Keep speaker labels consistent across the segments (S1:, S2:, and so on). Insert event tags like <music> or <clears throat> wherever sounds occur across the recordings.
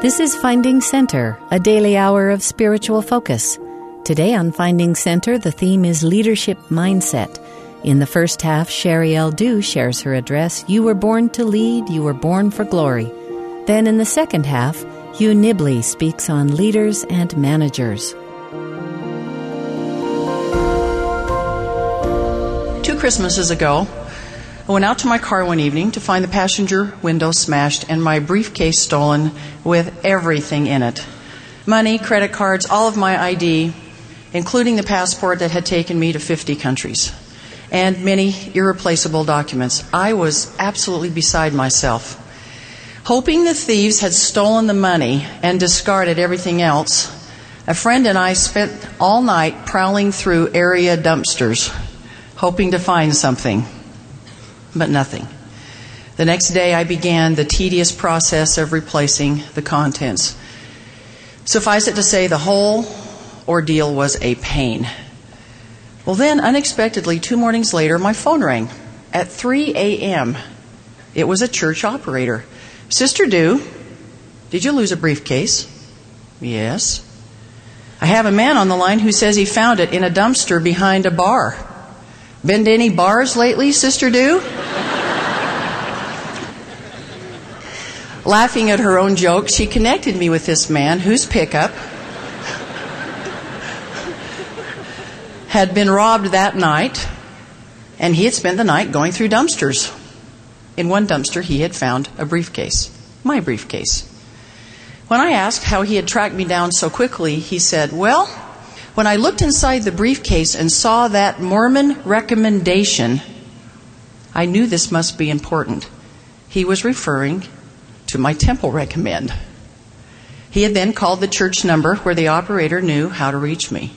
S1: This is Finding Center, a daily hour of spiritual focus. Today on Finding Center, the theme is leadership mindset. In the first half, Sheri L. Dew shares her address, You Were Born to Lead, You Were Born for Glory. Then in the second half, Hugh Nibley speaks on leaders and managers.
S2: Two Christmases ago, I went out to my car one evening to find the passenger window smashed and my briefcase stolen with everything in it money, credit cards, all of my ID, including the passport that had taken me to 50 countries, and many irreplaceable documents. I was absolutely beside myself. Hoping the thieves had stolen the money and discarded everything else, a friend and I spent all night prowling through area dumpsters, hoping to find something but nothing. The next day, I began the tedious process of replacing the contents. Suffice it to say, the whole ordeal was a pain. Well, then, unexpectedly, two mornings later, my phone rang at 3 a.m. It was a church operator. Sister Dew, did you lose a briefcase? Yes. I have a man on the line who says he found it in a dumpster behind a bar. Been to any bars lately, Sister Dew? Laughing at her own joke, she connected me with this man whose pickup had been robbed that night, and he had spent the night going through dumpsters. In one dumpster, he had found a briefcase, my briefcase. When I asked how he had tracked me down so quickly, he said, Well, when I looked inside the briefcase and saw that Mormon recommendation, I knew this must be important. He was referring to my temple recommend. He had then called the church number where the operator knew how to reach me.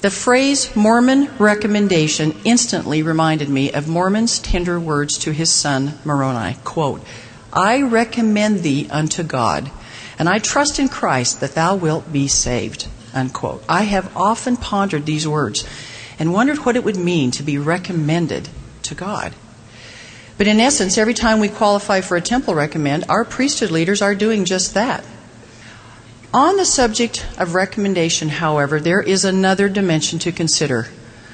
S2: The phrase Mormon recommendation instantly reminded me of Mormon's tender words to his son Moroni. Quote, I recommend thee unto God, and I trust in Christ that thou wilt be saved. Unquote. I have often pondered these words and wondered what it would mean to be recommended to God. But in essence, every time we qualify for a temple recommend, our priesthood leaders are doing just that. On the subject of recommendation, however, there is another dimension to consider.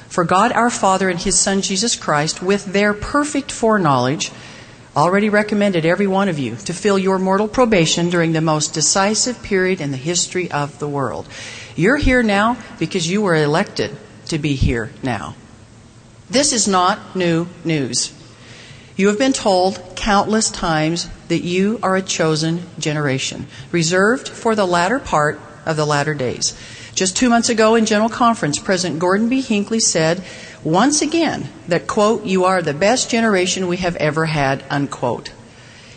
S2: For God our Father and His Son Jesus Christ, with their perfect foreknowledge, already recommended every one of you to fill your mortal probation during the most decisive period in the history of the world. You're here now because you were elected to be here now. This is not new news. You have been told countless times that you are a chosen generation, reserved for the latter part of the latter days. Just two months ago in General Conference, President Gordon B. Hinckley said once again that, quote, you are the best generation we have ever had, unquote.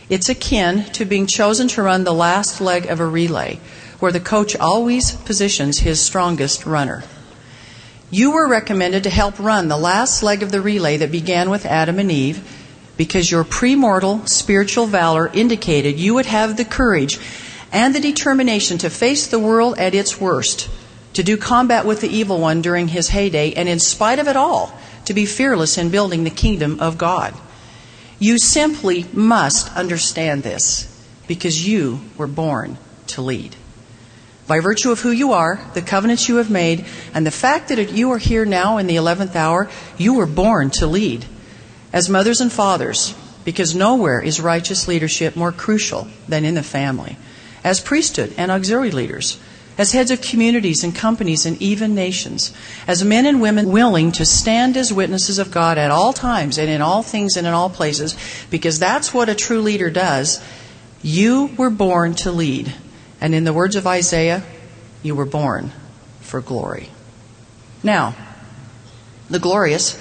S2: It's akin to being chosen to run the last leg of a relay, where the coach always positions his strongest runner. You were recommended to help run the last leg of the relay that began with Adam and Eve because your premortal spiritual valor indicated you would have the courage and the determination to face the world at its worst, to do combat with the evil one during his heyday, and in spite of it all, to be fearless in building the kingdom of God. You simply must understand this because you were born to lead. By virtue of who you are, the covenants you have made, and the fact that you are here now in the 11th hour, you were born to lead as mothers and fathers, because nowhere is righteous leadership more crucial than in the family, as priesthood and auxiliary leaders, as heads of communities and companies and even nations, as men and women willing to stand as witnesses of God at all times and in all things and in all places, because that's what a true leader does. You were born to lead. And in the words of Isaiah, you were born for glory. Now, the glorious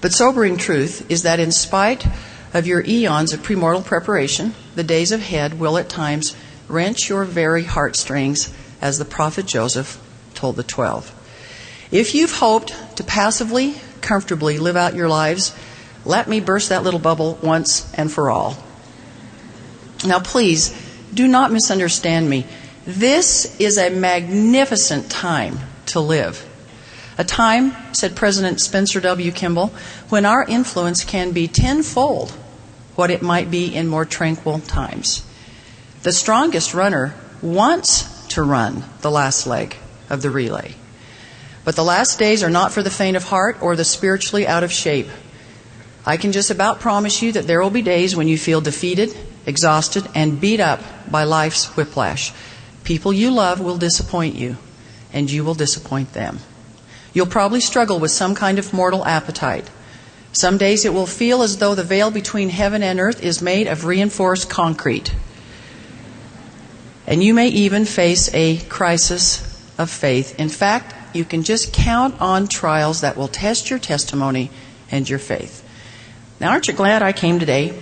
S2: but sobering truth is that in spite of your eons of premortal preparation, the days ahead will at times wrench your very heartstrings, as the prophet Joseph told the twelve. If you've hoped to passively, comfortably live out your lives, let me burst that little bubble once and for all. Now, please, do not misunderstand me. This is a magnificent time to live. A time, said President Spencer W. Kimball, when our influence can be tenfold what it might be in more tranquil times. The strongest runner wants to run the last leg of the relay. But the last days are not for the faint of heart or the spiritually out of shape. I can just about promise you that there will be days when you feel defeated, exhausted, and beat up by life's whiplash. People you love will disappoint you, and you will disappoint them. You'll probably struggle with some kind of mortal appetite. Some days it will feel as though the veil between heaven and earth is made of reinforced concrete. And you may even face a crisis of faith. In fact, you can just count on trials that will test your testimony and your faith. Now, aren't you glad I came today?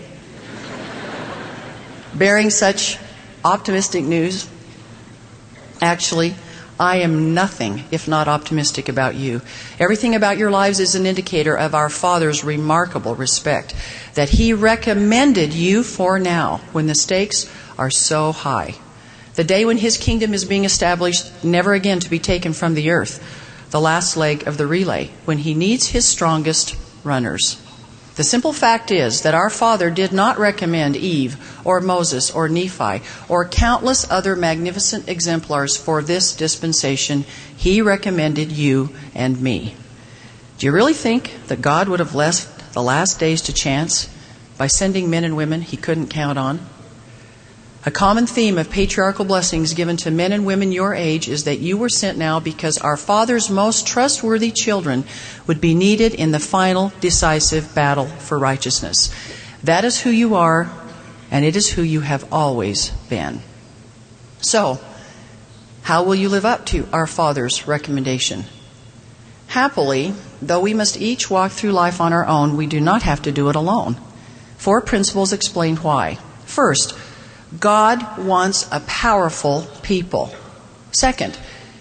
S2: Bearing such optimistic news. Actually, I am nothing if not optimistic about you. Everything about your lives is an indicator of our Father's remarkable respect, that He recommended you for now when the stakes are so high. The day when His kingdom is being established, never again to be taken from the earth, the last leg of the relay, when He needs His strongest runners. The simple fact is that our Father did not recommend Eve or Moses or Nephi or countless other magnificent exemplars for this dispensation. He recommended you and me. Do you really think that God would have left the last days to chance by sending men and women he couldn't count on? A common theme of patriarchal blessings given to men and women your age is that you were sent now because our Father's most trustworthy children would be needed in the final decisive battle for righteousness. That is who you are, and it is who you have always been. So, how will you live up to our Father's recommendation? Happily, though we must each walk through life on our own, we do not have to do it alone. Four principles explain why. First, God wants a powerful people. Second,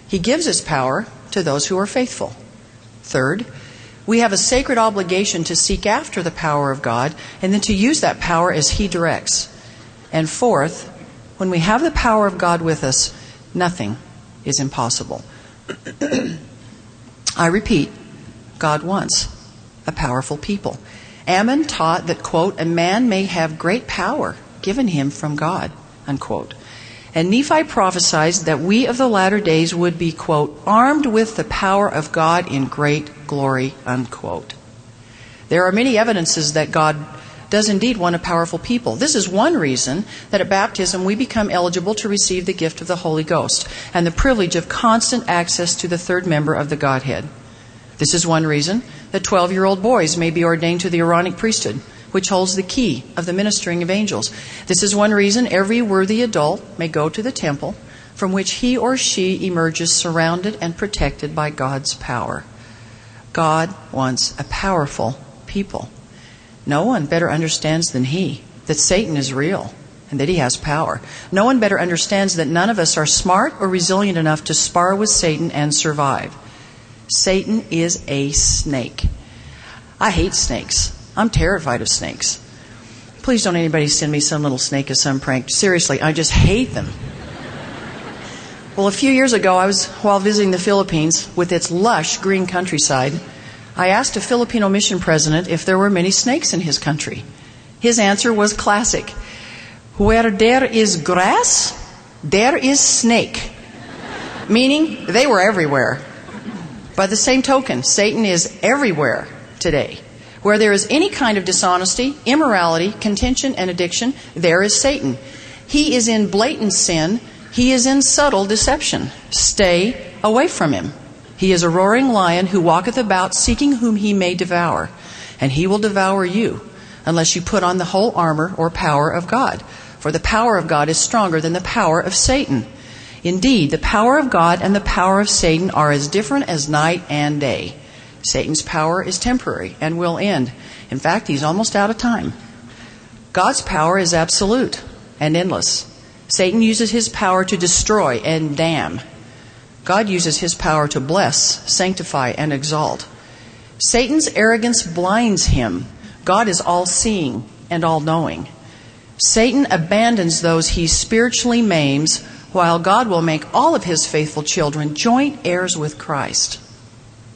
S2: He gives His power to those who are faithful. Third, we have a sacred obligation to seek after the power of God and then to use that power as He directs. And fourth, when we have the power of God with us, nothing is impossible. <clears throat> I repeat, God wants a powerful people. Ammon taught that, quote, a man may have great power given him from God, unquote. And Nephi prophesied that we of the latter days would be, quote, armed with the power of God in great glory, unquote. There are many evidences that God does indeed want a powerful people. This is one reason that at baptism we become eligible to receive the gift of the Holy Ghost and the privilege of constant access to the third member of the Godhead. This is one reason that 12 year old boys may be ordained to the Aaronic priesthood which holds the key of the ministering of angels. This is one reason every worthy adult may go to the temple from which he or she emerges surrounded and protected by God's power. God wants a powerful people. No one better understands than he that Satan is real and that he has power. No one better understands that none of us are smart or resilient enough to spar with Satan and survive. Satan is a snake. I hate snakes. I'm terrified of snakes. Please don't anybody send me some little snake as some prank. Seriously, I just hate them. Well, a few years ago, I was while visiting the Philippines with its lush green countryside. I asked a Filipino mission president if there were many snakes in his country. His answer was classic. Where there is grass, there is snake. Meaning, they were everywhere. By the same token, Satan is everywhere today. Where there is any kind of dishonesty, immorality, contention, and addiction, there is Satan. He is in blatant sin, he is in subtle deception. Stay away from him. He is a roaring lion who walketh about seeking whom he may devour, and he will devour you unless you put on the whole armor or power of God. For the power of God is stronger than the power of Satan. Indeed, the power of God and the power of Satan are as different as night and day. Satan's power is temporary and will end. In fact, he's almost out of time. God's power is absolute and endless. Satan uses his power to destroy and damn. God uses his power to bless, sanctify, and exalt. Satan's arrogance blinds him. God is all seeing and all knowing. Satan abandons those he spiritually maims, while God will make all of his faithful children joint heirs with Christ.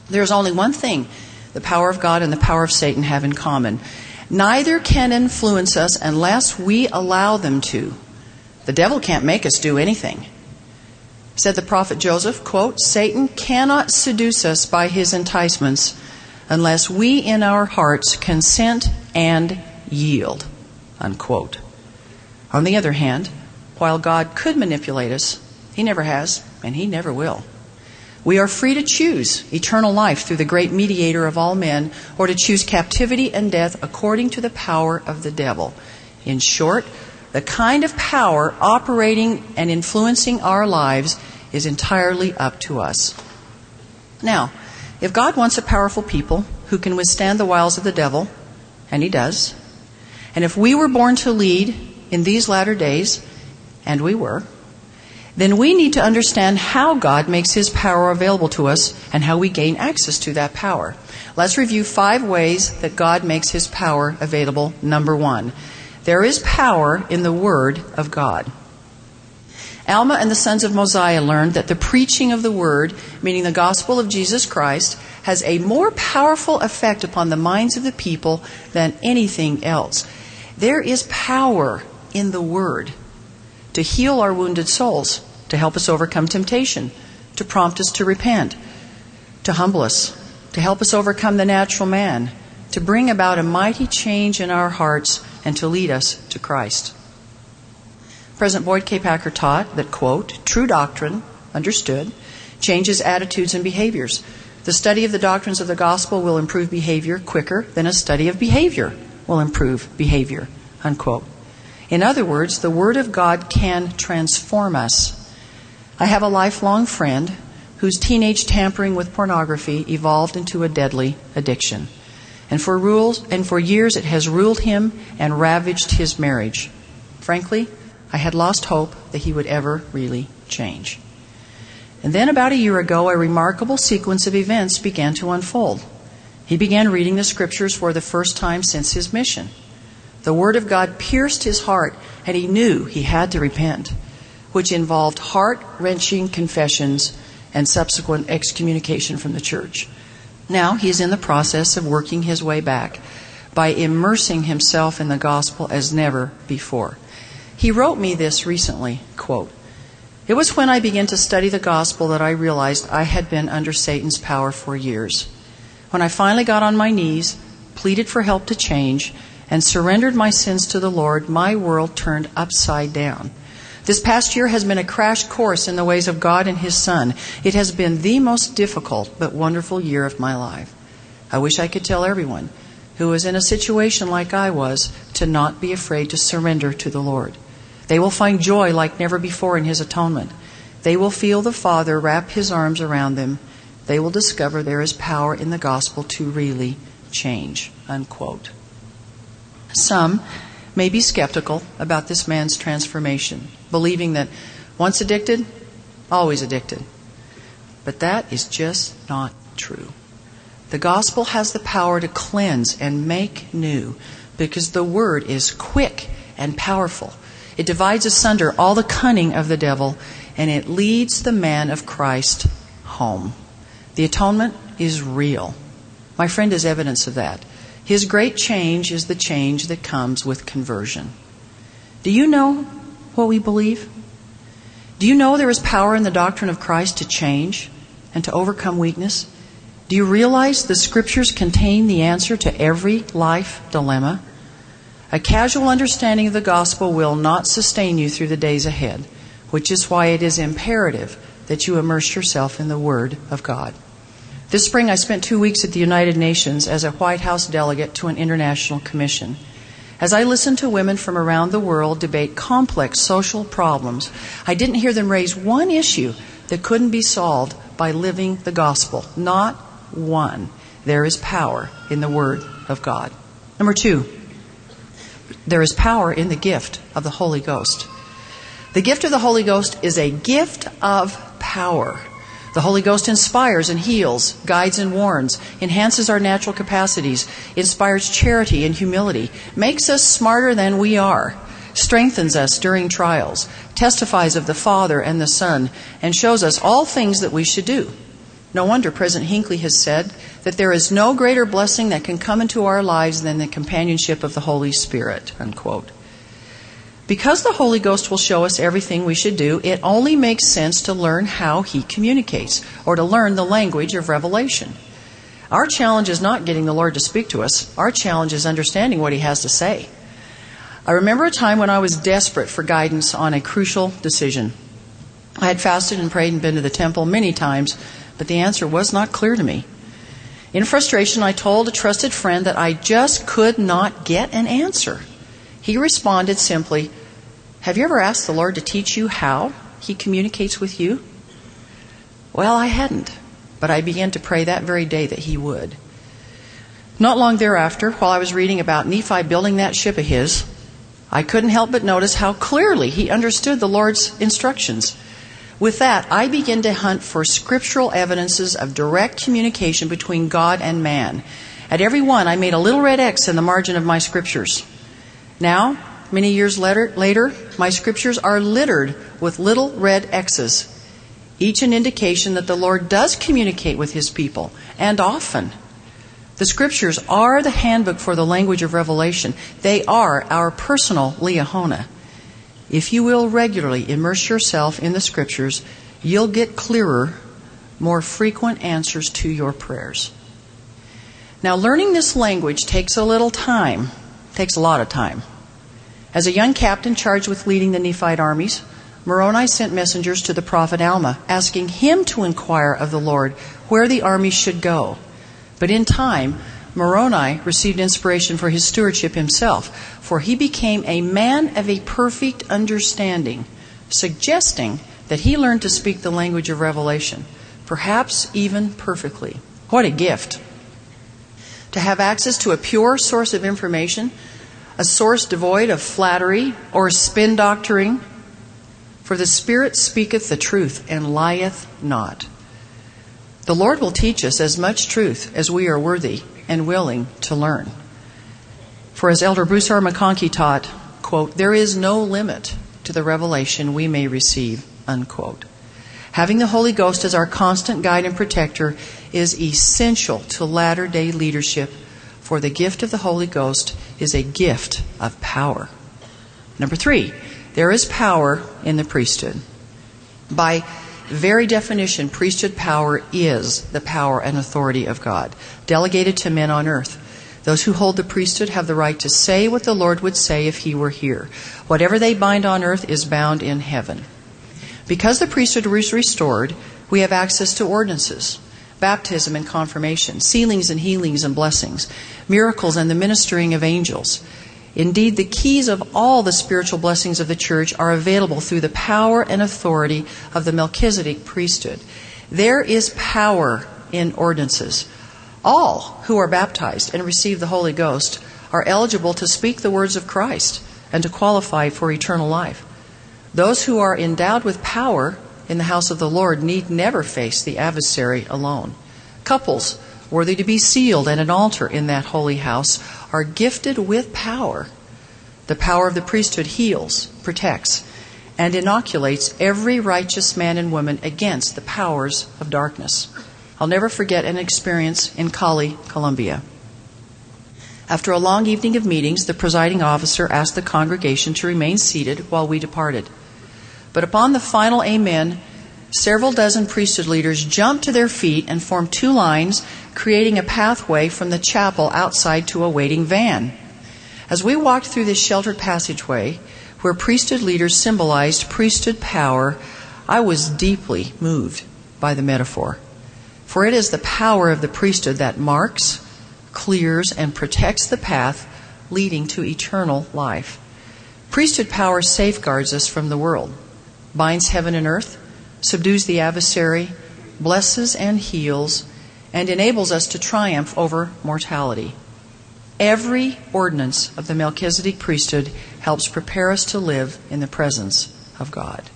S2: There's only one thing the power of God and the power of Satan have in common. Neither can influence us unless we allow them to. The devil can't make us do anything. Said the prophet Joseph, quote, Satan cannot seduce us by his enticements unless we in our hearts consent and yield, unquote. On the other hand, while God could manipulate us, he never has, and he never will. We are free to choose eternal life through the great mediator of all men, or to choose captivity and death according to the power of the devil. In short, the kind of power operating and influencing our lives is entirely up to us. Now, if God wants a powerful people who can withstand the wiles of the devil, and He does, and if we were born to lead in these latter days, and we were, then we need to understand how God makes His power available to us and how we gain access to that power. Let's review five ways that God makes His power available. Number one, there is power in the Word of God. Alma and the sons of Mosiah learned that the preaching of the Word, meaning the gospel of Jesus Christ, has a more powerful effect upon the minds of the people than anything else. There is power in the Word to heal our wounded souls to help us overcome temptation, to prompt us to repent, to humble us, to help us overcome the natural man, to bring about a mighty change in our hearts, and to lead us to Christ. President Boyd K. Packer taught that, quote, true doctrine, understood, changes attitudes and behaviors. The study of the doctrines of the gospel will improve behavior quicker than a study of behavior will improve behavior, unquote. In other words, the Word of God can transform us I have a lifelong friend whose teenage tampering with pornography evolved into a deadly addiction. And for rules and for years it has ruled him and ravaged his marriage. Frankly, I had lost hope that he would ever really change. And then about a year ago, a remarkable sequence of events began to unfold. He began reading the scriptures for the first time since his mission. The Word of God pierced his heart, and he knew he had to repent which involved heart wrenching confessions and subsequent excommunication from the church. Now he is in the process of working his way back by immersing himself in the gospel as never before. He wrote me this recently, quote, It was when I began to study the gospel that I realized I had been under Satan's power for years. When I finally got on my knees, pleaded for help to change, and surrendered my sins to the Lord, my world turned upside down. This past year has been a crash course in the ways of God and His Son. It has been the most difficult but wonderful year of my life. I wish I could tell everyone who is in a situation like I was to not be afraid to surrender to the Lord. They will find joy like never before in His atonement. They will feel the Father wrap His arms around them. They will discover there is power in the gospel to really change. Unquote. Some may be skeptical about this man's transformation, believing that once addicted, always addicted. But that is just not true. The gospel has the power to cleanse and make new because the word is quick and powerful. It divides asunder all the cunning of the devil and it leads the man of Christ home. The atonement is real. My friend is evidence of that. His great change is the change that comes with conversion. Do you know what we believe? Do you know there is power in the doctrine of Christ to change and to overcome weakness? Do you realize the scriptures contain the answer to every life dilemma? A casual understanding of the gospel will not sustain you through the days ahead, which is why it is imperative that you immerse yourself in the Word of God. This spring, I spent two weeks at the United Nations as a White House delegate to an international commission. As I listened to women from around the world debate complex social problems, I didn't hear them raise one issue that couldn't be solved by living the gospel. Not one. There is power in the Word of God. Number two, there is power in the gift of the Holy Ghost. The gift of the Holy Ghost is a gift of power. The Holy Ghost inspires and heals, guides and warns, enhances our natural capacities, inspires charity and humility, makes us smarter than we are, strengthens us during trials, testifies of the Father and the Son, and shows us all things that we should do. No wonder President Hinckley has said that there is no greater blessing that can come into our lives than the companionship of the Holy Spirit. Unquote. Because the Holy Ghost will show us everything we should do, it only makes sense to learn how He communicates, or to learn the language of revelation. Our challenge is not getting the Lord to speak to us, our challenge is understanding what He has to say. I remember a time when I was desperate for guidance on a crucial decision. I had fasted and prayed and been to the temple many times, but the answer was not clear to me. In frustration, I told a trusted friend that I just could not get an answer. He responded simply, Have you ever asked the Lord to teach you how He communicates with you? Well, I hadn't, but I began to pray that very day that He would. Not long thereafter, while I was reading about Nephi building that ship of his, I couldn't help but notice how clearly he understood the Lord's instructions. With that, I began to hunt for scriptural evidences of direct communication between God and man. At every one, I made a little red X in the margin of my scriptures. Now, many years later, later, my scriptures are littered with little red X's, each an indication that the Lord does communicate with his people, and often. The scriptures are the handbook for the language of revelation. They are our personal Liahona. If you will regularly immerse yourself in the scriptures, you'll get clearer, more frequent answers to your prayers. Now, learning this language takes a little time Takes a lot of time. As a young captain charged with leading the Nephite armies, Moroni sent messengers to the prophet Alma, asking him to inquire of the Lord where the army should go. But in time, Moroni received inspiration for his stewardship himself, for he became a man of a perfect understanding, suggesting that he learned to speak the language of revelation, perhaps even perfectly. What a gift! To have access to a pure source of information a source devoid of flattery or spin doctoring. For the Spirit speaketh the truth and lieth not. The Lord will teach us as much truth as we are worthy and willing to learn. For as Elder Bruce R. McConkie taught, quote, there is no limit to the revelation we may receive, unquote. Having the Holy Ghost as our constant guide and protector is essential to latter day leadership for the gift of the Holy Ghost is a gift of power. Number three, there is power in the priesthood. By very definition, priesthood power is the power and authority of God, delegated to men on earth. Those who hold the priesthood have the right to say what the Lord would say if he were here. Whatever they bind on earth is bound in heaven. Because the priesthood was restored, we have access to ordinances baptism and confirmation, sealings and healings and blessings, miracles and the ministering of angels. Indeed, the keys of all the spiritual blessings of the church are available through the power and authority of the Melchizedek priesthood. There is power in ordinances. All who are baptized and receive the Holy Ghost are eligible to speak the words of Christ and to qualify for eternal life. Those who are endowed with power in the house of the Lord need never face the adversary alone. Couples worthy to be sealed at an altar in that holy house are gifted with power. The power of the priesthood heals, protects, and inoculates every righteous man and woman against the powers of darkness. I'll never forget an experience in Cali, Colombia. After a long evening of meetings, the presiding officer asked the congregation to remain seated while we departed. But upon the final amen, several dozen priesthood leaders jumped to their feet and formed two lines, creating a pathway from the chapel outside to a waiting van. As we walked through this sheltered passageway, where priesthood leaders symbolized priesthood power, I was deeply moved by the metaphor. For it is the power of the priesthood that marks, clears, and protects the path leading to eternal life. Priesthood power safeguards us from the world binds heaven and earth, subdues the adversary, blesses and heals, and enables us to triumph over mortality. Every ordinance of the Melchizedek priesthood helps prepare us to live in the presence of God.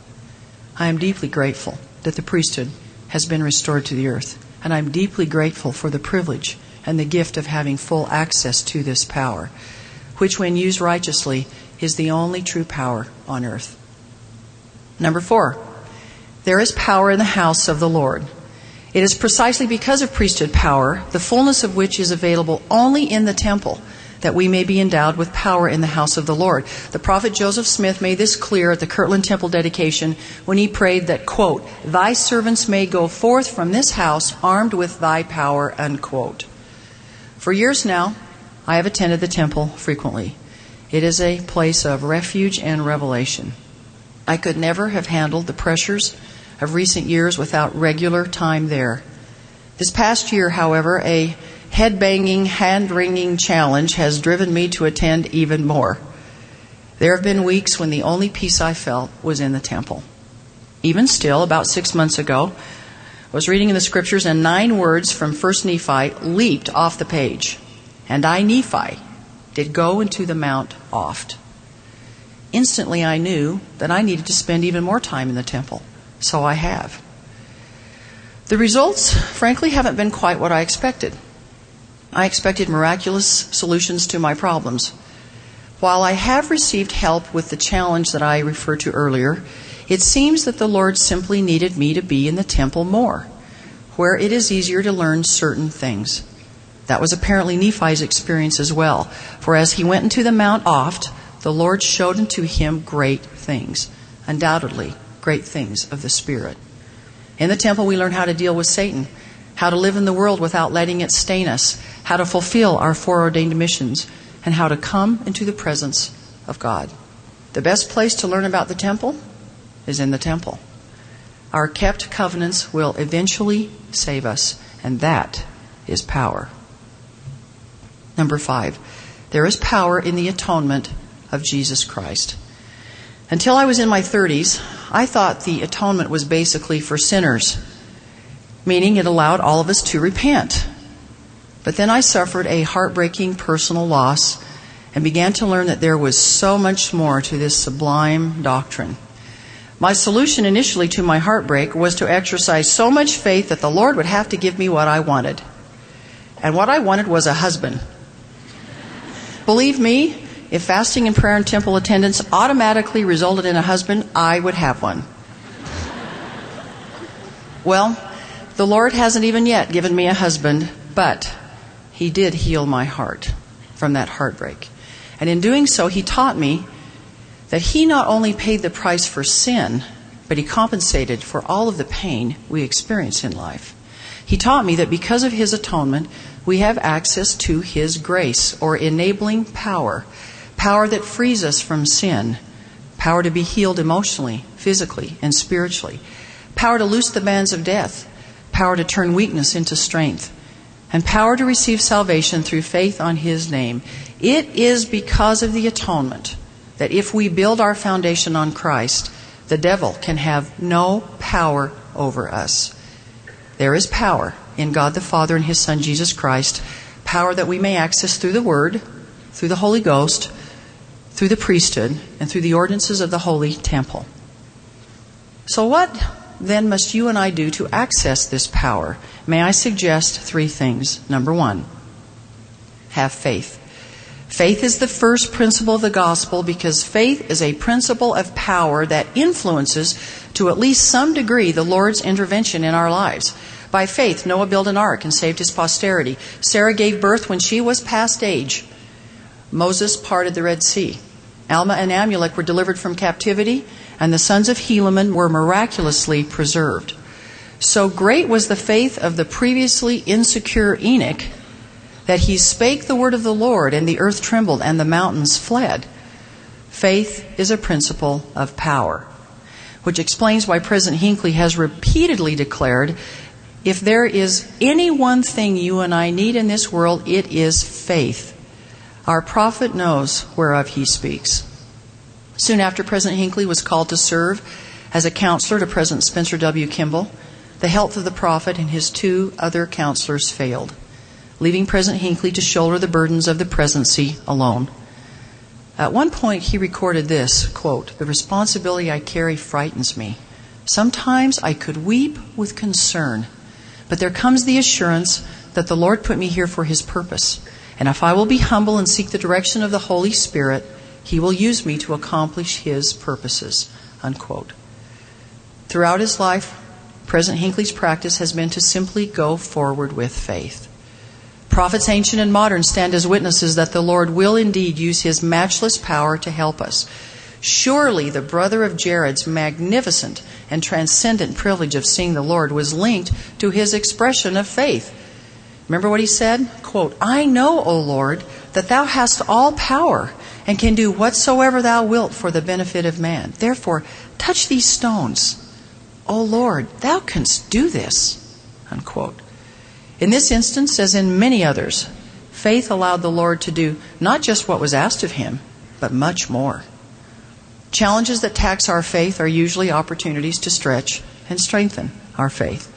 S2: I am deeply grateful that the priesthood has been restored to the earth, and I'm deeply grateful for the privilege and the gift of having full access to this power, which, when used righteously, is the only true power on earth. Number four, there is power in the house of the Lord. It is precisely because of priesthood power, the fullness of which is available only in the temple, that we may be endowed with power in the house of the Lord. The prophet Joseph Smith made this clear at the Kirtland Temple dedication when he prayed that, quote, Thy servants may go forth from this house armed with thy power, unquote. For years now, I have attended the temple frequently. It is a place of refuge and revelation. I could never have handled the pressures of recent years without regular time there. This past year, however, a head banging, hand wringing challenge has driven me to attend even more. There have been weeks when the only peace I felt was in the temple. Even still, about six months ago, I was reading in the scriptures and nine words from 1 Nephi leaped off the page. And I, Nephi, did go into the mount oft. Instantly I knew that I needed to spend even more time in the temple. So I have. The results, frankly, haven't been quite what I expected. I expected miraculous solutions to my problems. While I have received help with the challenge that I referred to earlier, it seems that the Lord simply needed me to be in the temple more, where it is easier to learn certain things. That was apparently Nephi's experience as well, for as he went into the Mount oft, the Lord showed unto him great things, undoubtedly great things of the Spirit. In the temple, we learn how to deal with Satan, how to live in the world without letting it stain us, how to fulfill our foreordained missions, and how to come into the presence of God. The best place to learn about the temple is in the temple. Our kept covenants will eventually save us, and that is power. Number five, there is power in the atonement of Jesus Christ. Until I was in my 30s, I thought the atonement was basically for sinners, meaning it allowed all of us to repent. But then I suffered a heartbreaking personal loss and began to learn that there was so much more to this sublime doctrine. My solution initially to my heartbreak was to exercise so much faith that the Lord would have to give me what I wanted. And what I wanted was a husband. Believe me, if fasting and prayer and temple attendance automatically resulted in a husband, I would have one. Well, the Lord hasn't even yet given me a husband, but He did heal my heart from that heartbreak. And in doing so, He taught me that He not only paid the price for sin, but He compensated for all of the pain we experience in life. He taught me that because of His atonement, we have access to His grace or enabling power power that frees us from sin, power to be healed emotionally, physically, and spiritually, power to loose the bands of death, power to turn weakness into strength, and power to receive salvation through faith on His name. It is because of the atonement that if we build our foundation on Christ, the devil can have no power over us. There is power in God the Father and His Son Jesus Christ, power that we may access through the Word, through the Holy Ghost, through the priesthood and through the ordinances of the holy temple. So, what then must you and I do to access this power? May I suggest three things? Number one, have faith. Faith is the first principle of the gospel because faith is a principle of power that influences, to at least some degree, the Lord's intervention in our lives. By faith, Noah built an ark and saved his posterity. Sarah gave birth when she was past age. Moses parted the Red Sea. Alma and Amulek were delivered from captivity, and the sons of Helaman were miraculously preserved. So great was the faith of the previously insecure Enoch that he spake the word of the Lord, and the earth trembled, and the mountains fled. Faith is a principle of power, which explains why President Hinckley has repeatedly declared if there is any one thing you and I need in this world, it is faith. Our prophet knows whereof he speaks. Soon after President Hinckley was called to serve as a counselor to President Spencer W. Kimball, the health of the prophet and his two other counselors failed, leaving President Hinckley to shoulder the burdens of the presidency alone. At one point, he recorded this quote, The responsibility I carry frightens me. Sometimes I could weep with concern, but there comes the assurance that the Lord put me here for his purpose and if I will be humble and seek the direction of the Holy Spirit, He will use me to accomplish His purposes. Unquote. Throughout his life, President Hinckley's practice has been to simply go forward with faith. Prophets ancient and modern stand as witnesses that the Lord will indeed use his matchless power to help us. Surely the brother of Jared's magnificent and transcendent privilege of seeing the Lord was linked to his expression of faith. Remember what he said? Quote, I know, O Lord, that thou hast all power and can do whatsoever thou wilt for the benefit of man. Therefore, touch these stones. O Lord, thou canst do this. Unquote. In this instance, as in many others, faith allowed the Lord to do not just what was asked of him, but much more. Challenges that tax our faith are usually opportunities to stretch and strengthen our faith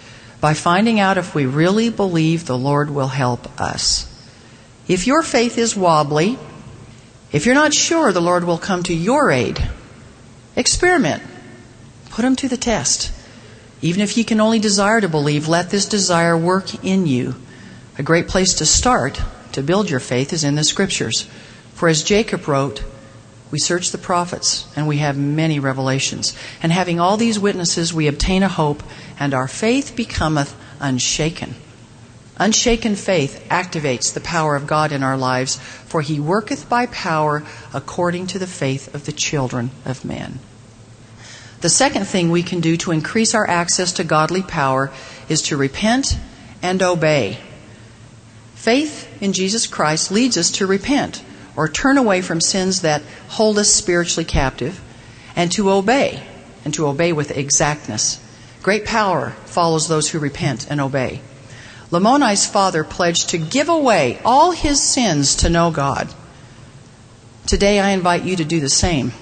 S2: by finding out if we really believe the Lord will help us. If your faith is wobbly, if you're not sure the Lord will come to your aid, experiment. Put him to the test. Even if you can only desire to believe, let this desire work in you. A great place to start to build your faith is in the scriptures. For as Jacob wrote, we search the prophets and we have many revelations. And having all these witnesses, we obtain a hope, and our faith becometh unshaken. Unshaken faith activates the power of God in our lives, for he worketh by power according to the faith of the children of men. The second thing we can do to increase our access to godly power is to repent and obey. Faith in Jesus Christ leads us to repent or turn away from sins that hold us spiritually captive and to obey, and to obey with exactness. Great power follows those who repent and obey. Lamoni's father pledged to give away all his sins to know God. Today I invite you to do the same.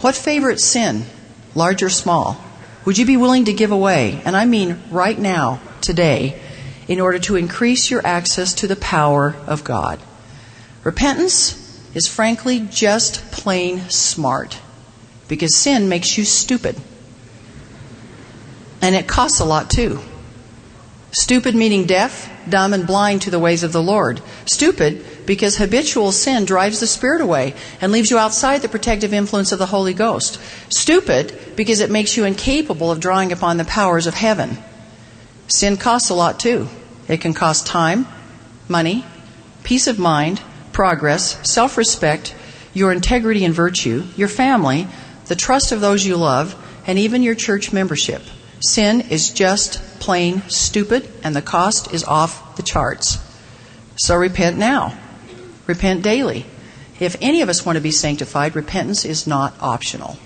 S2: What favorite sin large or small, would you be willing to give away, and I mean right now, today, in order to increase your access to the power of God? Repentance is frankly just plain smart because sin makes you stupid. And it costs a lot too. Stupid meaning deaf, dumb, and blind to the ways of the Lord. Stupid because habitual sin drives the Spirit away and leaves you outside the protective influence of the Holy Ghost. Stupid because it makes you incapable of drawing upon the powers of heaven. Sin costs a lot too. It can cost time, money, peace of mind, progress, self respect, your integrity and virtue, your family, the trust of those you love, and even your church membership. Sin is just plain stupid, and the cost is off the charts. So repent now. Repent daily. If any of us want to be sanctified, repentance is not optional.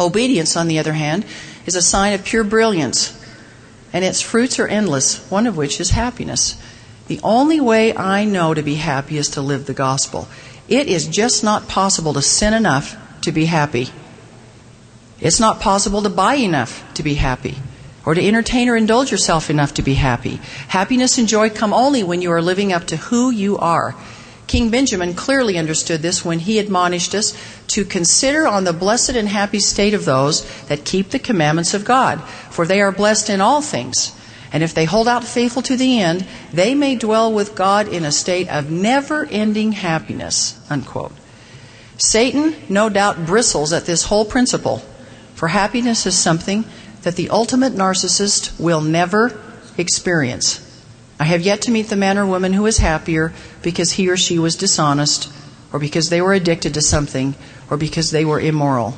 S2: Obedience, on the other hand, is a sign of pure brilliance, and its fruits are endless, one of which is happiness. The only way I know to be happy is to live the gospel. It is just not possible to sin enough to be happy. It's not possible to buy enough to be happy or to entertain or indulge yourself enough to be happy. Happiness and joy come only when you are living up to who you are. King Benjamin clearly understood this when he admonished us to consider on the blessed and happy state of those that keep the commandments of God, for they are blessed in all things. And if they hold out faithful to the end, they may dwell with God in a state of never ending happiness. Unquote. Satan no doubt bristles at this whole principle, for happiness is something that the ultimate narcissist will never experience. I have yet to meet the man or woman who is happier because he or she was dishonest, or because they were addicted to something, or because they were immoral.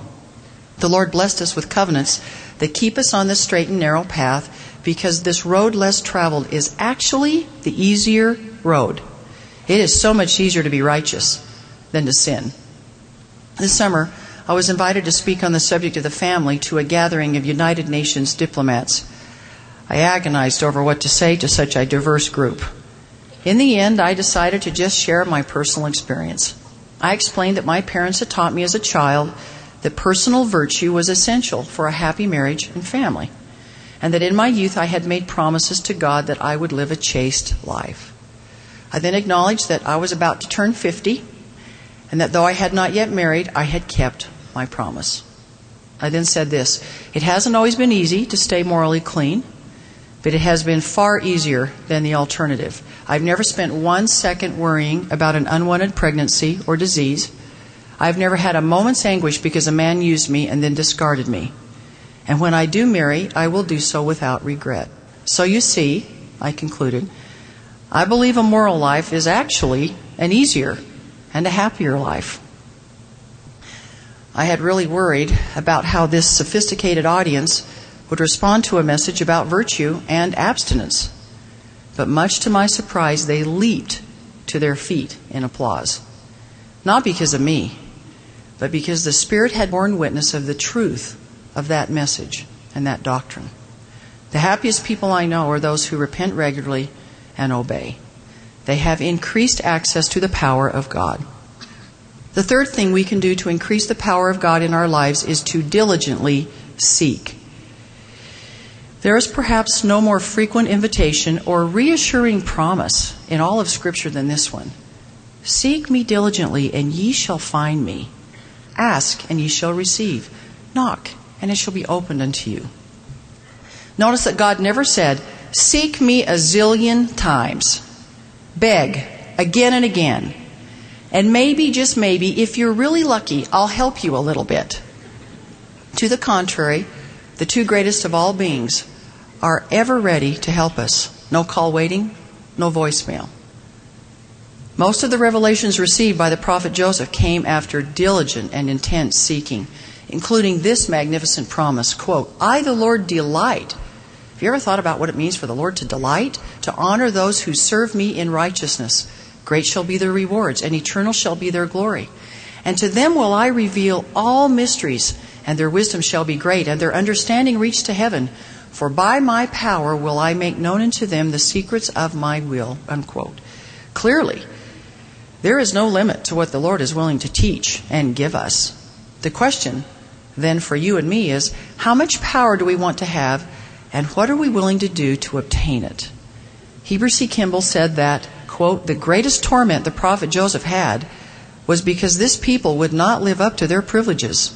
S2: The Lord blessed us with covenants that keep us on the straight and narrow path because this road less traveled is actually the easier road. It is so much easier to be righteous than to sin. This summer, I was invited to speak on the subject of the family to a gathering of United Nations diplomats. I agonized over what to say to such a diverse group. In the end, I decided to just share my personal experience. I explained that my parents had taught me as a child that personal virtue was essential for a happy marriage and family, and that in my youth I had made promises to God that I would live a chaste life. I then acknowledged that I was about to turn 50, and that though I had not yet married, I had kept my promise. I then said this It hasn't always been easy to stay morally clean, but it has been far easier than the alternative. I've never spent one second worrying about an unwanted pregnancy or disease. I've never had a moment's anguish because a man used me and then discarded me. And when I do marry, I will do so without regret. So you see, I concluded, I believe a moral life is actually an easier and a happier life. I had really worried about how this sophisticated audience would respond to a message about virtue and abstinence. But much to my surprise, they leaped to their feet in applause. Not because of me, but because the Spirit had borne witness of the truth of that message and that doctrine. The happiest people I know are those who repent regularly and obey. They have increased access to the power of God. The third thing we can do to increase the power of God in our lives is to diligently seek. There is perhaps no more frequent invitation or reassuring promise in all of Scripture than this one Seek me diligently, and ye shall find me. Ask, and ye shall receive. Knock, and it shall be opened unto you. Notice that God never said, Seek me a zillion times. Beg again and again. And maybe, just maybe, if you're really lucky, I'll help you a little bit. To the contrary, the two greatest of all beings are ever ready to help us. No call waiting, no voicemail. Most of the revelations received by the prophet Joseph came after diligent and intense seeking, including this magnificent promise, quote, I the Lord delight. Have you ever thought about what it means for the Lord to delight? To honor those who serve me in righteousness. Great shall be their rewards, and eternal shall be their glory. And to them will I reveal all mysteries, and their wisdom shall be great, and their understanding reach to heaven. For by my power will I make known unto them the secrets of my will. Unquote. Clearly, there is no limit to what the Lord is willing to teach and give us. The question then for you and me is how much power do we want to have, and what are we willing to do to obtain it? Heber C. Kimball said that quote, the greatest torment the prophet Joseph had was because this people would not live up to their privileges.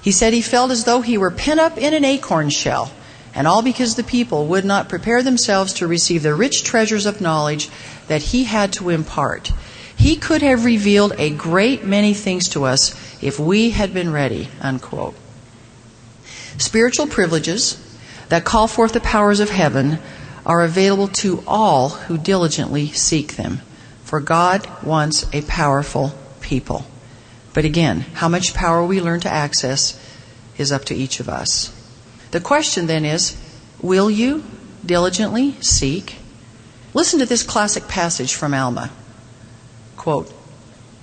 S2: He said he felt as though he were pent up in an acorn shell, and all because the people would not prepare themselves to receive the rich treasures of knowledge that he had to impart. He could have revealed a great many things to us if we had been ready. Unquote. Spiritual privileges that call forth the powers of heaven are available to all who diligently seek them. For God wants a powerful people. But again, how much power we learn to access is up to each of us. The question then is will you diligently seek? Listen to this classic passage from Alma. Quote,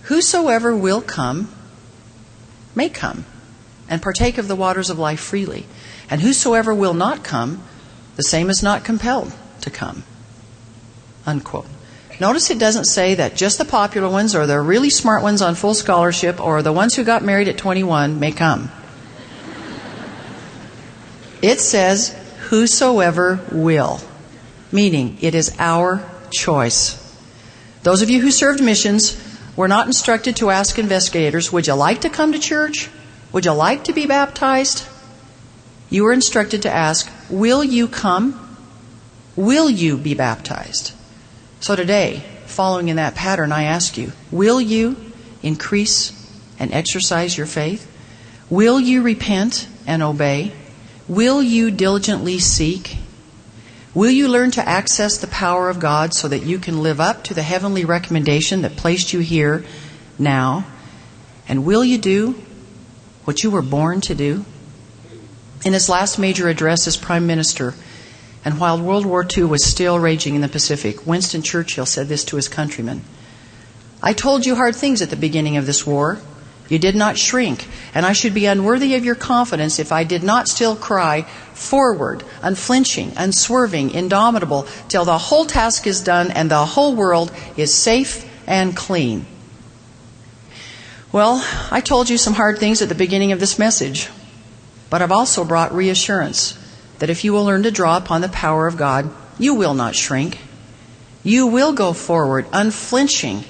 S2: Whosoever will come, may come, and partake of the waters of life freely. And whosoever will not come, the same is not compelled to come. Unquote. Notice it doesn't say that just the popular ones or the really smart ones on full scholarship or the ones who got married at 21 may come. It says, whosoever will, meaning it is our choice. Those of you who served missions were not instructed to ask investigators, Would you like to come to church? Would you like to be baptized? You are instructed to ask, Will you come? Will you be baptized? So today, following in that pattern, I ask you, will you increase and exercise your faith? Will you repent and obey? Will you diligently seek? Will you learn to access the power of God so that you can live up to the heavenly recommendation that placed you here now? And will you do what you were born to do? In his last major address as Prime Minister, and while World War II was still raging in the Pacific, Winston Churchill said this to his countrymen I told you hard things at the beginning of this war. You did not shrink, and I should be unworthy of your confidence if I did not still cry, Forward, unflinching, unswerving, indomitable, till the whole task is done and the whole world is safe and clean. Well, I told you some hard things at the beginning of this message, but I've also brought reassurance that if you will learn to draw upon the power of God, you will not shrink. You will go forward, unflinching,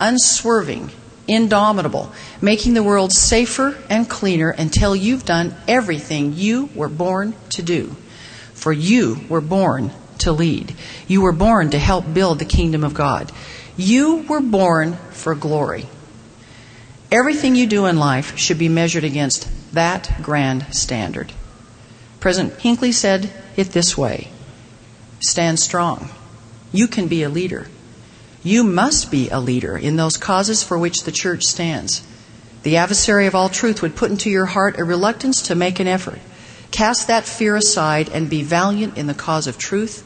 S2: unswerving, indomitable, making the world safer and cleaner until you've done everything you were born to do. For you were born to lead. You were born to help build the kingdom of God. You were born for glory. Everything you do in life should be measured against that grand standard. President Hinckley said it this way Stand strong, You can be a leader. You must be a leader in those causes for which the church stands. The adversary of all truth would put into your heart a reluctance to make an effort. Cast that fear aside and be valiant in the cause of truth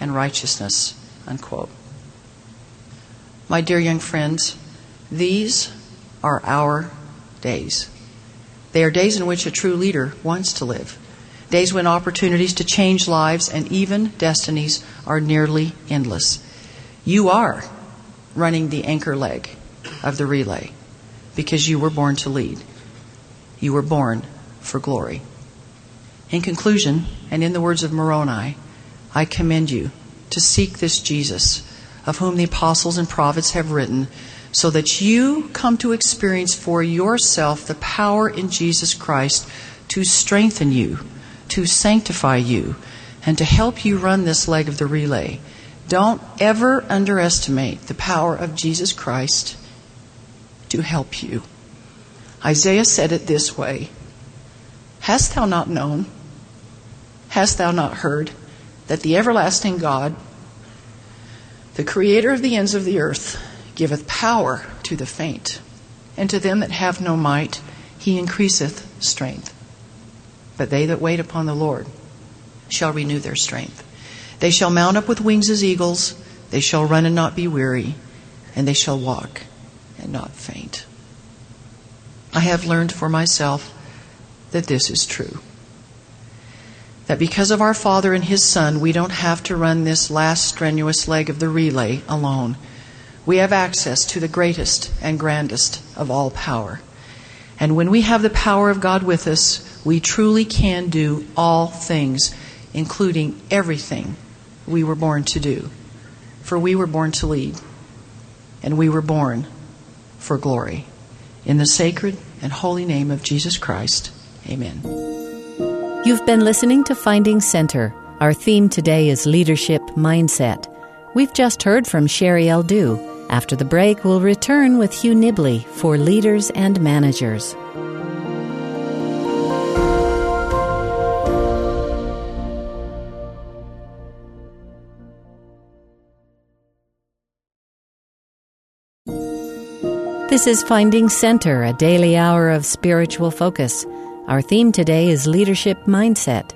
S2: and righteousness. Unquote. My dear young friends, these are our days. They are days in which a true leader wants to live. Days when opportunities to change lives and even destinies are nearly endless. You are running the anchor leg of the relay because you were born to lead. You were born for glory. In conclusion, and in the words of Moroni, I commend you to seek this Jesus, of whom the apostles and prophets have written, so that you come to experience for yourself the power in Jesus Christ to strengthen you, to sanctify you, and to help you run this leg of the relay. Don't ever underestimate the power of Jesus Christ to help you. Isaiah said it this way Hast thou not known? Hast thou not heard that the everlasting God, the creator of the ends of the earth, giveth power to the faint, and to them that have no might he increaseth strength. But they that wait upon the Lord shall renew their strength. They shall mount up with wings as eagles. They shall run and not be weary, and they shall walk and not faint. I have learned for myself that this is true. That because of our Father and His Son, we don't have to run this last strenuous leg of the relay alone. We have access to the greatest and grandest of all power. And when we have the power of God with us, we truly can do all things, including everything we were born to do. For we were born to lead, and we were born for glory. In the sacred and holy name of Jesus Christ, amen.
S1: You've been listening to Finding Center. Our theme today is leadership mindset. We've just heard from Sheri L. Dew. After the break, we'll return with Hugh Nibley for Leaders and Managers. This is Finding Center, a daily hour of spiritual focus. Our theme today is leadership mindset.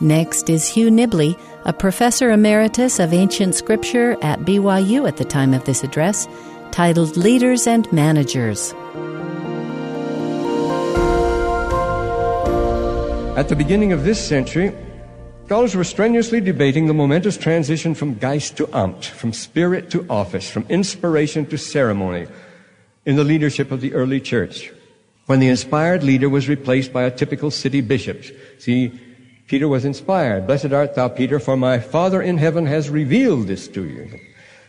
S1: Next is Hugh Nibley, a professor emeritus of ancient scripture at BYU at the time of this address, titled Leaders and Managers.
S3: At the beginning of this century, scholars were strenuously debating the momentous transition from Geist to Amt, from spirit to office, from inspiration to ceremony in the leadership of the early church when the inspired leader was replaced by a typical city bishop. See, Peter was inspired. Blessed art thou, Peter, for my Father in heaven has revealed this to you.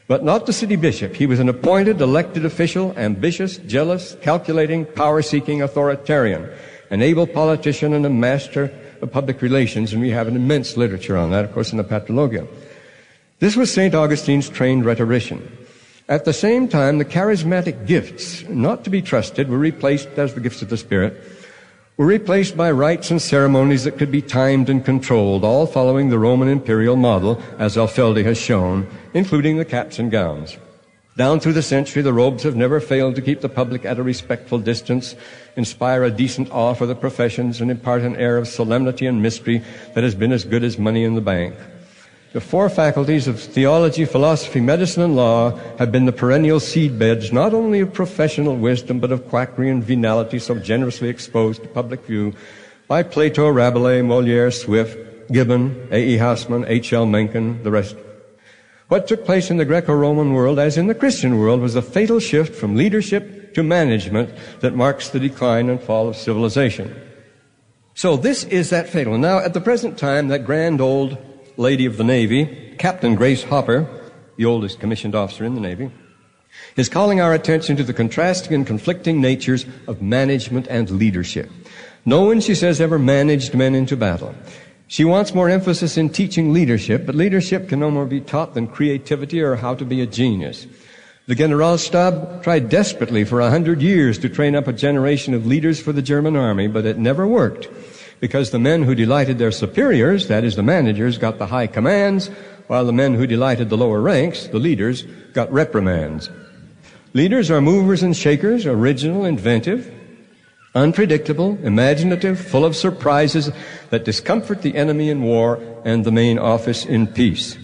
S3: But not the city bishop. He was an appointed, elected official, ambitious, jealous, calculating, power-seeking authoritarian, an able politician and a master of public relations, and we have an immense literature on that, of course, in the Patrologia. This was St. Augustine's trained rhetorician. At the same time, the charismatic gifts, not to be trusted, were replaced as the gifts of the Spirit, were replaced by rites and ceremonies that could be timed and controlled, all following the Roman imperial model, as Alföldi has shown, including the caps and gowns. Down through the century, the robes have never failed to keep the public at a respectful distance, inspire a decent awe for the professions, and impart an air of solemnity and mystery that has been as good as money in the bank. The four faculties of theology, philosophy, medicine, and law have been the perennial seedbeds not only of professional wisdom, but of quackery and venality so generously exposed to public view by Plato, Rabelais, Moliere, Swift, Gibbon, A.E. Housman, H.L. Mencken, the rest. What took place in the Greco-Roman world, as in the Christian world, was a fatal shift from leadership to management that marks the decline and fall of civilization. So this is that fatal. Now, at the present time, that grand old Lady of the Navy, Captain Grace Hopper, the oldest commissioned officer in the Navy, is calling our attention to the contrasting and conflicting natures of management and leadership. No one, she says, ever managed men into battle. She wants more emphasis in teaching leadership, but leadership can no more be taught than creativity or how to be a genius. The Generalstab tried desperately for a hundred years to train up a generation of leaders for the German army, but it never worked because the men who delighted their superiors, that is the managers, got the high commands, while the men who delighted the lower ranks, the leaders, got reprimands. Leaders are movers and shakers, original, inventive, unpredictable, imaginative, full of surprises that discomfort the enemy in war and the main office in peace.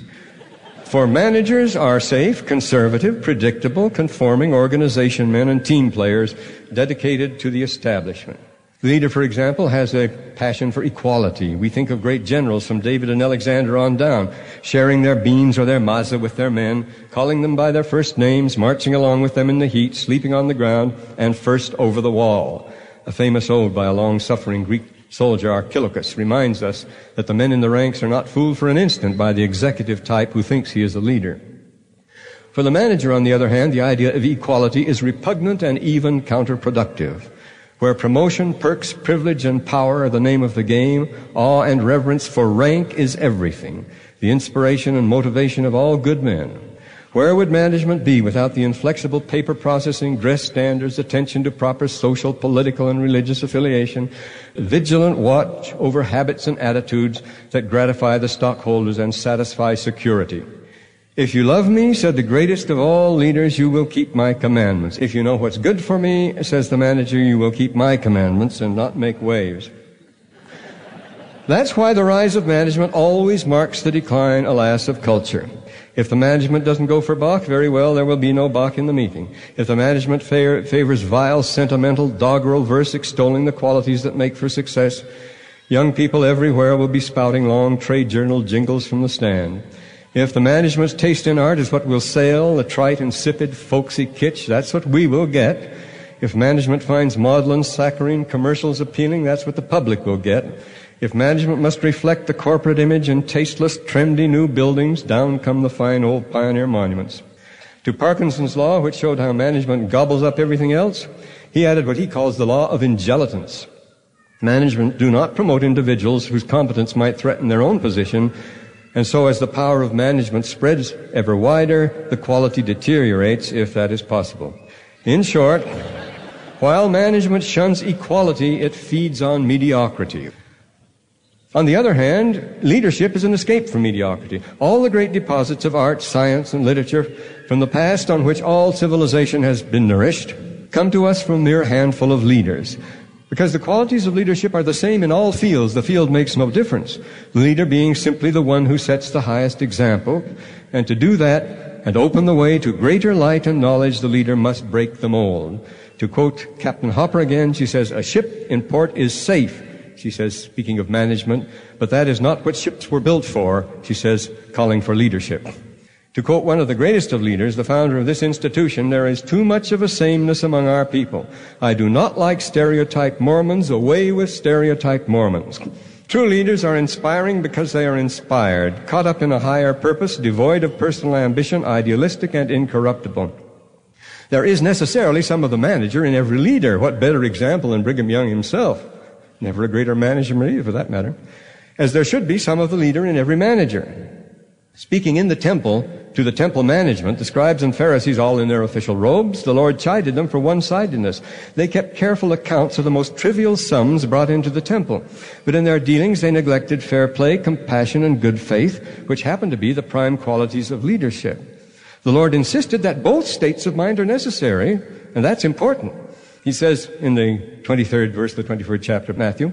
S3: For managers are safe, conservative, predictable, conforming organization men and team players dedicated to the establishment. The leader, for example, has a passion for equality. We think of great generals from David and Alexander on down, sharing their beans or their matzah with their men, calling them by their first names, marching along with them in the heat, sleeping on the ground, and first over the wall. A famous ode by a long-suffering Greek soldier, Archilochus, reminds us that the men in the ranks are not fooled for an instant by the executive type who thinks he is a leader. For the manager, on the other hand, the idea of equality is repugnant and even counterproductive where promotion, perks, privilege, and power are the name of the game, awe and reverence for rank is everything, the inspiration and motivation of all good men. Where would management be without the inflexible paper processing, dress standards, attention to proper social, political, and religious affiliation, vigilant watch over habits and attitudes that gratify the stockholders and satisfy security? If you love me, said the greatest of all leaders, you will keep my commandments. If you know what's good for me, says the manager, you will keep my commandments and not make waves. That's why the rise of management always marks the decline, alas, of culture. If the management doesn't go for Bach, very well, there will be no Bach in the meeting. If the management favors vile, sentimental, doggerel verse extolling the qualities that make for success, young people everywhere will be spouting long trade journal jingles from the stand. If the management's taste in art is what will sell, the trite, insipid, folksy kitsch, that's what we will get. If management finds maudlin, saccharine commercials appealing, that's what the public will get. If management must reflect the corporate image in tasteless, trendy new buildings, down come the fine old pioneer monuments. To Parkinson's law, which showed how management gobbles up everything else, he added what he calls the law of injelitance. Management do not promote individuals whose competence might threaten their own position, and so as the power of management spreads ever wider, the quality deteriorates if that is possible. In short, while management shuns equality, it feeds on mediocrity. On the other hand, leadership is an escape from mediocrity. All the great deposits of art, science, and literature from the past on which all civilization has been nourished come to us from a mere handful of leaders. Because the qualities of leadership are the same in all fields. The field makes no difference. The leader being simply the one who sets the highest example. And to do that and open the way to greater light and knowledge, the leader must break the mold. To quote Captain Hopper again, she says, a ship in port is safe. She says, speaking of management, but that is not what ships were built for. She says, calling for leadership. To quote one of the greatest of leaders, the founder of this institution, there is too much of a sameness among our people. I do not like stereotyped Mormons. Away with stereotyped Mormons. True leaders are inspiring because they are inspired, caught up in a higher purpose, devoid of personal ambition, idealistic and incorruptible. There is necessarily some of the manager in every leader. What better example than Brigham Young himself? Never a greater manager either, for that matter. As there should be some of the leader in every manager. Speaking in the temple to the temple management, the scribes and Pharisees, all in their official robes, the Lord chided them for one-sidedness. They kept careful accounts of the most trivial sums brought into the temple. But in their dealings, they neglected fair play, compassion, and good faith, which happened to be the prime qualities of leadership. The Lord insisted that both states of mind are necessary, and that's important. He says in the 23rd verse, the 24th chapter of Matthew,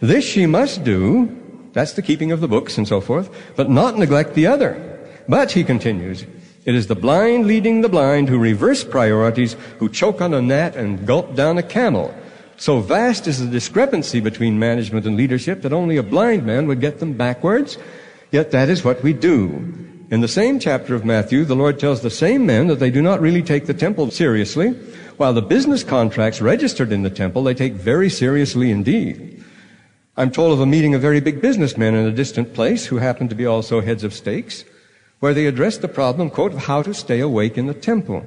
S3: This she must do, that's the keeping of the books and so forth, but not neglect the other. But, he continues, it is the blind leading the blind who reverse priorities, who choke on a gnat and gulp down a camel. So vast is the discrepancy between management and leadership that only a blind man would get them backwards. Yet that is what we do. In the same chapter of Matthew, the Lord tells the same men that they do not really take the temple seriously, while the business contracts registered in the temple they take very seriously indeed. I'm told of a meeting of very big businessmen in a distant place who happened to be also heads of stakes, where they address the problem, quote, of how to stay awake in the temple.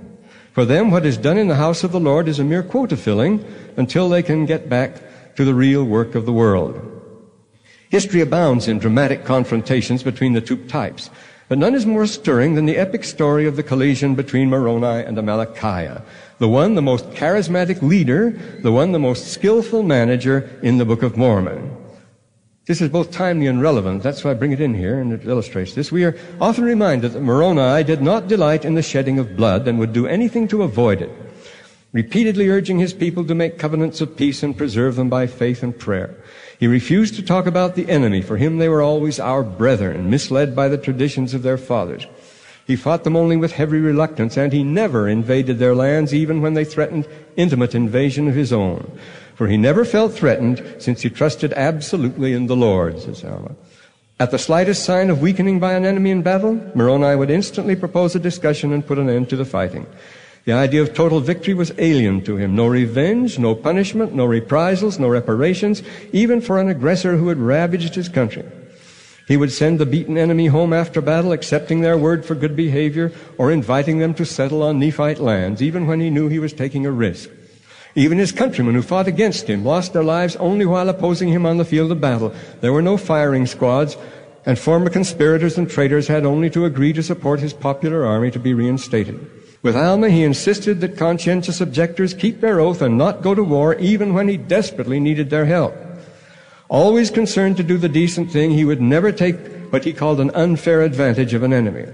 S3: For them, what is done in the house of the Lord is a mere quota filling until they can get back to the real work of the world. History abounds in dramatic confrontations between the two types, but none is more stirring than the epic story of the collision between Moroni and Amalickiah, the one the most charismatic leader, the one the most skillful manager in the Book of Mormon. This is both timely and relevant. That's why I bring it in here, and it illustrates this. We are often reminded that Moroni did not delight in the shedding of blood and would do anything to avoid it, repeatedly urging his people to make covenants of peace and preserve them by faith and prayer. He refused to talk about the enemy. For him, they were always our brethren, misled by the traditions of their fathers. He fought them only with heavy reluctance, and he never invaded their lands, even when they threatened intimate invasion of his own. For he never felt threatened, since he trusted absolutely in the Lord, says Alma. At the slightest sign of weakening by an enemy in battle, Moroni would instantly propose a discussion and put an end to the fighting. The idea of total victory was alien to him. No revenge, no punishment, no reprisals, no reparations, even for an aggressor who had ravaged his country. He would send the beaten enemy home after battle, accepting their word for good behavior or inviting them to settle on Nephite lands, even when he knew he was taking a risk. Even his countrymen who fought against him lost their lives only while opposing him on the field of battle. There were no firing squads, and former conspirators and traitors had only to agree to support his popular army to be reinstated. With Alma, he insisted that conscientious objectors keep their oath and not go to war even when he desperately needed their help. Always concerned to do the decent thing, he would never take what he called an unfair advantage of an enemy.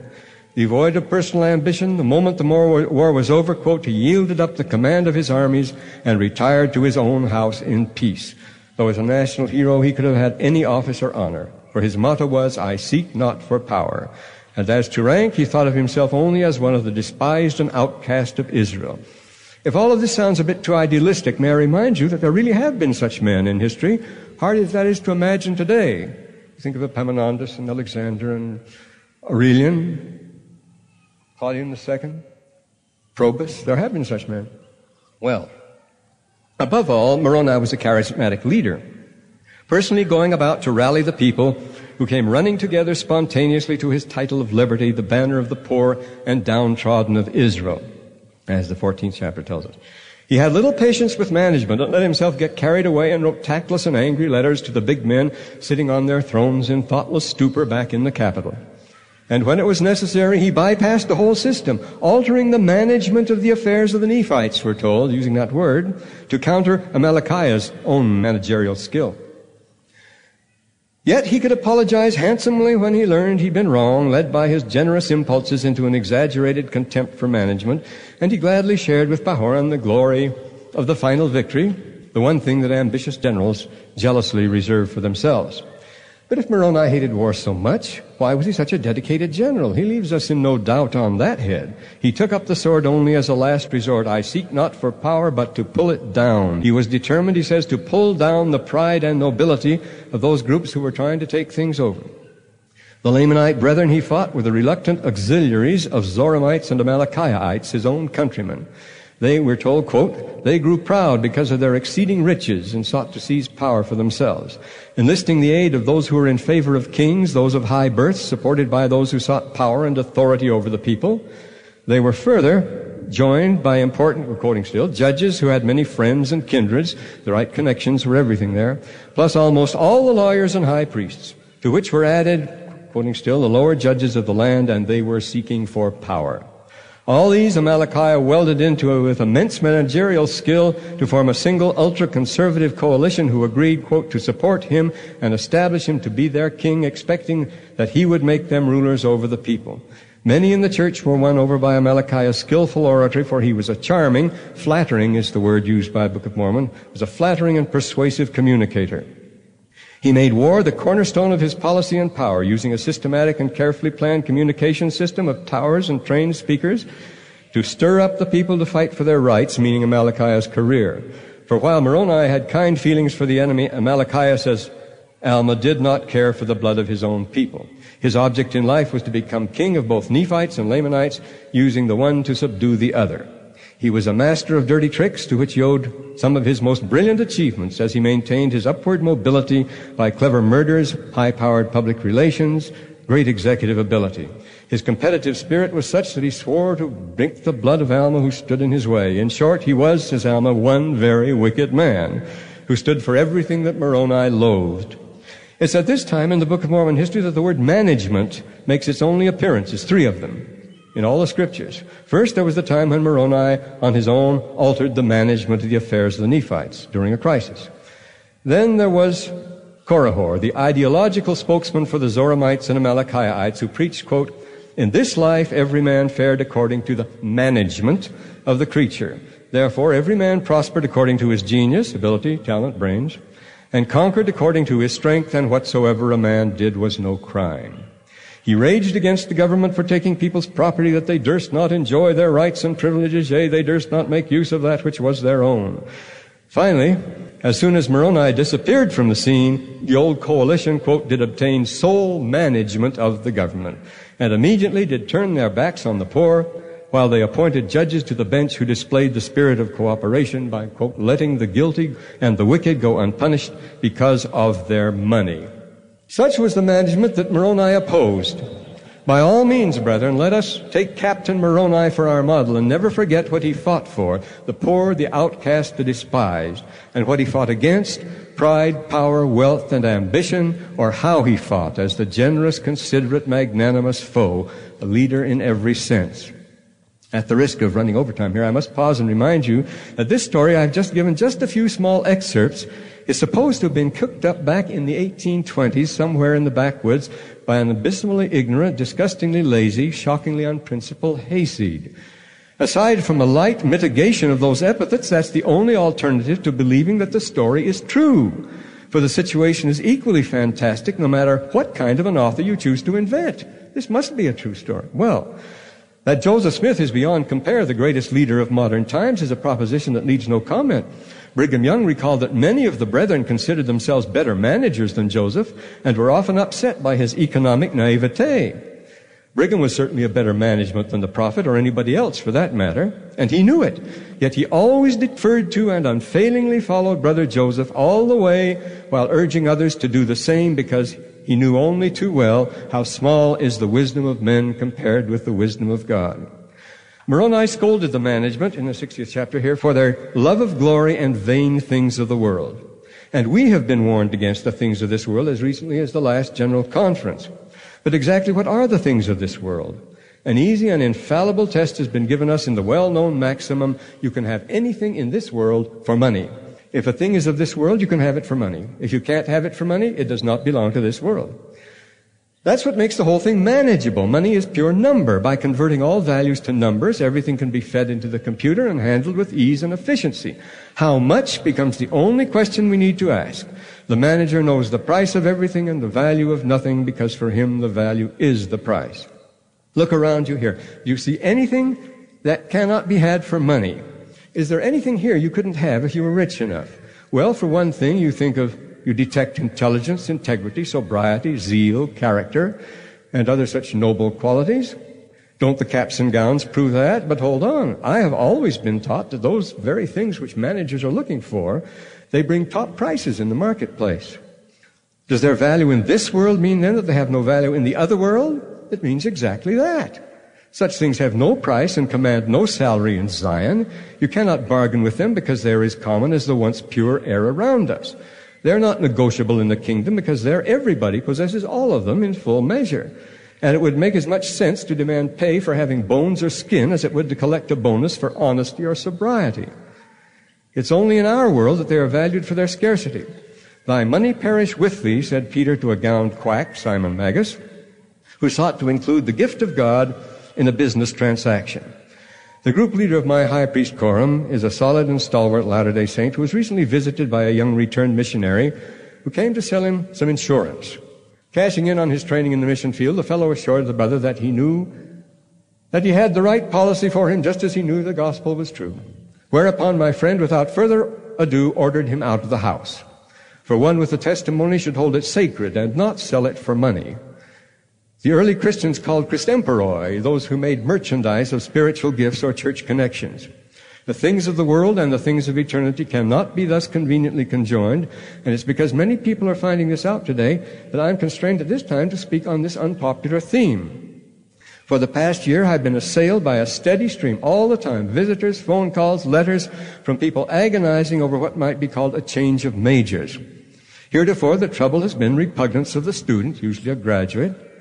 S3: Devoid of personal ambition, the moment the war was over, quote, he yielded up the command of his armies and retired to his own house in peace. Though as a national hero, he could have had any office or honor, for his motto was, I seek not for power. And as to rank, he thought of himself only as one of the despised and outcast of Israel. If all of this sounds a bit too idealistic, may I remind you that there really have been such men in history hard as that is to imagine today. Think of Epaminondas and Alexander and Aurelian, Claudian II, Probus. There have been such men. Well, above all, Moroni was a charismatic leader, personally going about to rally the people who came running together spontaneously to his title of liberty, the banner of the poor and downtrodden of Israel, as the 14th chapter tells us. He had little patience with management and let himself get carried away and wrote tactless and angry letters to the big men sitting on their thrones in thoughtless stupor back in the capital. And when it was necessary, he bypassed the whole system, altering the management of the affairs of the Nephites, we're told, using that word, to counter Amalickiah's own managerial skill. Yet he could apologize handsomely when he learned he'd been wrong, led by his generous impulses into an exaggerated contempt for management, and he gladly shared with Pahoran the glory of the final victory, the one thing that ambitious generals jealously reserve for themselves. But if Moroni hated war so much, why was he such a dedicated general? He leaves us in no doubt on that head. He took up the sword only as a last resort. I seek not for power, but to pull it down. He was determined, he says, to pull down the pride and nobility of those groups who were trying to take things over. The Lamanite brethren he fought were the reluctant auxiliaries of Zoramites and Amalickiahites, his own countrymen. They, we're told, quote, they grew proud because of their exceeding riches and sought to seize power for themselves. Enlisting the aid of those who were in favor of kings, those of high birth, supported by those who sought power and authority over the people, they were further joined by important, quoting still, judges who had many friends and kindreds, the right connections were everything there, plus almost all the lawyers and high priests, to which were added, quoting still, the lower judges of the land, and they were seeking for power. All these Amalickiah welded into it with immense managerial skill to form a single ultra-conservative coalition who agreed, quote, to support him and establish him to be their king, expecting that he would make them rulers over the people. Many in the church were won over by Amalickiah's skillful oratory, for he was a charming, flattering is the word used by Book of Mormon, was a flattering and persuasive communicator. He made war the cornerstone of his policy and power, using a systematic and carefully planned communication system of towers and trained speakers to stir up the people to fight for their rights, meaning Amalickiah's career. For while Moroni had kind feelings for the enemy, Amalickiah says, Alma did not care for the blood of his own people. His object in life was to become king of both Nephites and Lamanites, using the one to subdue the other. He was a master of dirty tricks to which he owed some of his most brilliant achievements as he maintained his upward mobility by clever murders, high-powered public relations, great executive ability. His competitive spirit was such that he swore to drink the blood of Alma who stood in his way. In short, he was, says Alma, one very wicked man who stood for everything that Moroni loathed. It's at this time in the Book of Mormon history that the word management makes its only appearances, three of them in all the scriptures. First, there was the time when Moroni, on his own, altered the management of the affairs of the Nephites during a crisis. Then there was Korihor, the ideological spokesman for the Zoramites and Amalickiahites, who preached, quote, in this life every man fared according to the management of the creature. Therefore every man prospered according to his genius, ability, talent, brains, and conquered according to his strength, and whatsoever a man did was no crime. He raged against the government for taking people's property that they durst not enjoy their rights and privileges, yea, they durst not make use of that which was their own. Finally, as soon as Moroni disappeared from the scene, the old coalition, quote, did obtain sole management of the government, and immediately did turn their backs on the poor, while they appointed judges to the bench who displayed the spirit of cooperation by, quote, letting the guilty and the wicked go unpunished because of their money. Such was the management that Moroni opposed. By all means, brethren, let us take Captain Moroni for our model and never forget what he fought for the poor, the outcast, the despised, and what he fought against pride, power, wealth, and ambition, or how he fought as the generous, considerate, magnanimous foe, a leader in every sense. At the risk of running overtime here, I must pause and remind you that this story I've just given just a few small excerpts is supposed to have been cooked up back in the 1820s somewhere in the backwoods by an abysmally ignorant, disgustingly lazy, shockingly unprincipled hayseed. Aside from a light mitigation of those epithets, that's the only alternative to believing that the story is true. For the situation is equally fantastic no matter what kind of an author you choose to invent. This must be a true story. Well, that Joseph Smith is beyond compare the greatest leader of modern times is a proposition that needs no comment. Brigham Young recalled that many of the brethren considered themselves better managers than Joseph and were often upset by his economic naivete. Brigham was certainly a better management than the prophet or anybody else for that matter, and he knew it. Yet he always deferred to and unfailingly followed brother Joseph all the way while urging others to do the same because he knew only too well how small is the wisdom of men compared with the wisdom of God. Moroni scolded the management in the 60th chapter here for their love of glory and vain things of the world. And we have been warned against the things of this world as recently as the last general conference. But exactly what are the things of this world? An easy and infallible test has been given us in the well-known maximum, you can have anything in this world for money. If a thing is of this world, you can have it for money. If you can't have it for money, it does not belong to this world. That's what makes the whole thing manageable. Money is pure number. By converting all values to numbers, everything can be fed into the computer and handled with ease and efficiency. How much becomes the only question we need to ask. The manager knows the price of everything and the value of nothing because for him the value is the price. Look around you here. Do you see anything that cannot be had for money? Is there anything here you couldn't have if you were rich enough? Well, for one thing, you think of you detect intelligence, integrity, sobriety, zeal, character, and other such noble qualities. Don't the caps and gowns prove that? But hold on. I have always been taught that those very things which managers are looking for, they bring top prices in the marketplace. Does their value in this world mean then that they have no value in the other world? It means exactly that. Such things have no price and command no salary in Zion. You cannot bargain with them because they are as common as the once pure air around us. They're not negotiable in the kingdom because there everybody possesses all of them in full measure. And it would make as much sense to demand pay for having bones or skin as it would to collect a bonus for honesty or sobriety. It's only in our world that they are valued for their scarcity. Thy money perish with thee, said Peter to a gowned quack, Simon Magus, who sought to include the gift of God in a business transaction. The group leader of my high priest quorum is a solid and stalwart Latter-day Saint who was recently visited by a young returned missionary who came to sell him some insurance. Cashing in on his training in the mission field, the fellow assured the brother that he knew that he had the right policy for him just as he knew the gospel was true. Whereupon my friend, without further ado, ordered him out of the house. For one with a testimony should hold it sacred and not sell it for money. The early Christians called Christemporoi those who made merchandise of spiritual gifts or church connections. The things of the world and the things of eternity cannot be thus conveniently conjoined, and it's because many people are finding this out today that I'm constrained at this time to speak on this unpopular theme. For the past year, I've been assailed by a steady stream all the time visitors, phone calls, letters from people agonizing over what might be called a change of majors. Heretofore, the trouble has been repugnance of the student, usually a graduate,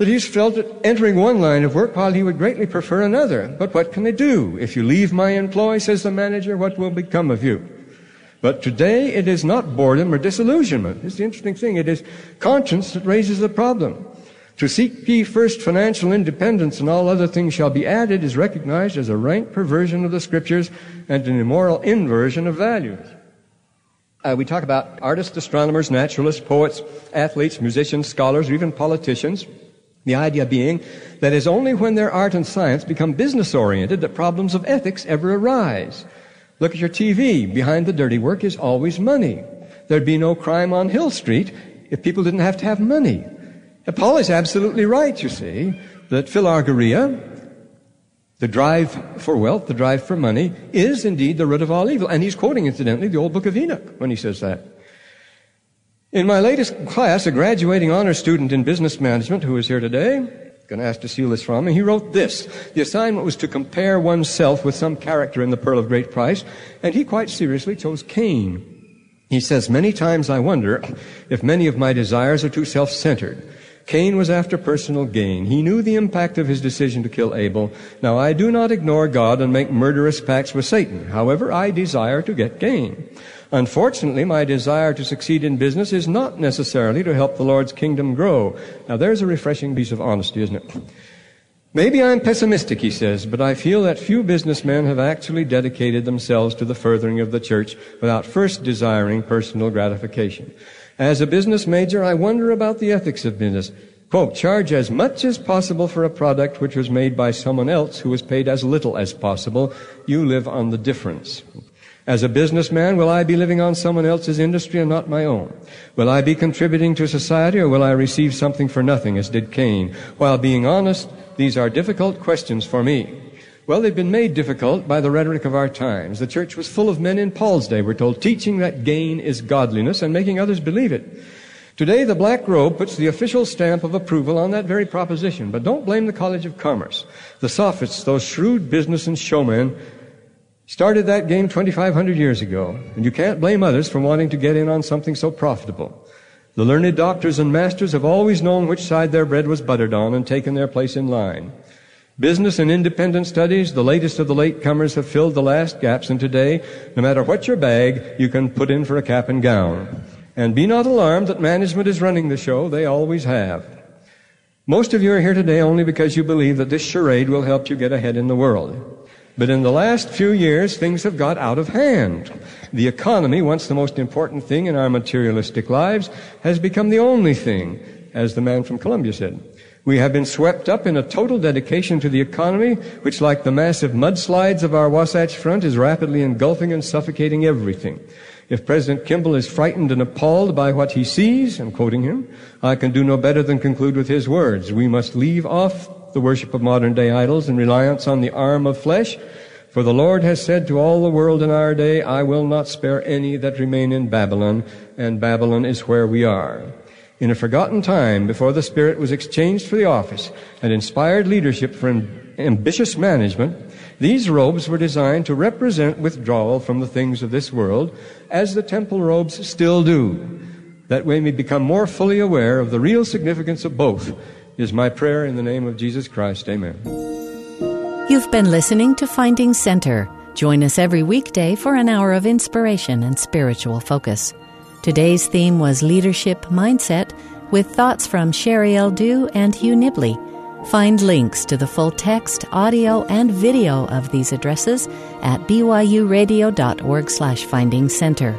S3: that he's felt that entering one line of work while he would greatly prefer another. But what can they do? If you leave my employ, says the manager, what will become of you? But today it is not boredom or disillusionment. It's the interesting thing. It is conscience that raises the problem. To seek ye first financial independence and all other things shall be added is recognized as a rank perversion of the scriptures and an immoral inversion of values. Uh, we talk about artists, astronomers, naturalists, poets, athletes, musicians, scholars, or even politicians. The idea being that it's only when their art and science become business oriented that problems of ethics ever arise. Look at your TV. Behind the dirty work is always money. There'd be no crime on Hill Street if people didn't have to have money. And Paul is absolutely right, you see, that philargyria, the drive for wealth, the drive for money, is indeed the root of all evil. And he's quoting, incidentally, the old book of Enoch when he says that. In my latest class, a graduating honor student in business management who is here today, going to ask to steal this from me, he wrote this. The assignment was to compare oneself with some character in the Pearl of Great Price, and he quite seriously chose Cain. He says, Many times I wonder if many of my desires are too self-centered. Cain was after personal gain. He knew the impact of his decision to kill Abel. Now, I do not ignore God and make murderous pacts with Satan. However, I desire to get gain. Unfortunately, my desire to succeed in business is not necessarily to help the Lord's kingdom grow. Now, there's a refreshing piece of honesty, isn't it? Maybe I'm pessimistic, he says, but I feel that few businessmen have actually dedicated themselves to the furthering of the church without first desiring personal gratification. As a business major, I wonder about the ethics of business. Quote, charge as much as possible for a product which was made by someone else who was paid as little as possible. You live on the difference. As a businessman, will I be living on someone else's industry and not my own? Will I be contributing to society or will I receive something for nothing as did Cain? While being honest, these are difficult questions for me. Well, they've been made difficult by the rhetoric of our times. The church was full of men in Paul's day, we're told, teaching that gain is godliness and making others believe it. Today, the black robe puts the official stamp of approval on that very proposition. But don't blame the College of Commerce. The sophists, those shrewd business and showmen, started that game 2,500 years ago, and you can't blame others for wanting to get in on something so profitable. The learned doctors and masters have always known which side their bread was buttered on and taken their place in line. Business and independent studies, the latest of the late comers, have filled the last gaps, and today, no matter what your bag, you can put in for a cap and gown. And be not alarmed that management is running the show, they always have. Most of you are here today only because you believe that this charade will help you get ahead in the world. But in the last few years, things have got out of hand. The economy, once the most important thing in our materialistic lives, has become the only thing, as the man from Columbia said. We have been swept up in a total dedication to the economy, which, like the massive mudslides of our Wasatch Front, is rapidly engulfing and suffocating everything. If President Kimball is frightened and appalled by what he sees, I'm quoting him, I can do no better than conclude with his words. We must leave off the worship of modern day idols and reliance on the arm of flesh. For the Lord has said to all the world in our day, I will not spare any that remain in Babylon, and Babylon is where we are. In a forgotten time, before the Spirit was exchanged for the office and inspired leadership for ambitious management, these robes were designed to represent withdrawal from the things of this world, as the temple robes still do. That we may become more fully aware of the real significance of both is my prayer in the name of Jesus Christ. Amen.
S1: You've been listening to Finding Center. Join us every weekday for an hour of inspiration and spiritual focus. Today's theme was Leadership Mindset with thoughts from Sheri. Dew and Hugh Nibley. Find links to the full text, audio, and video of these addresses at byuradio.org slash finding center.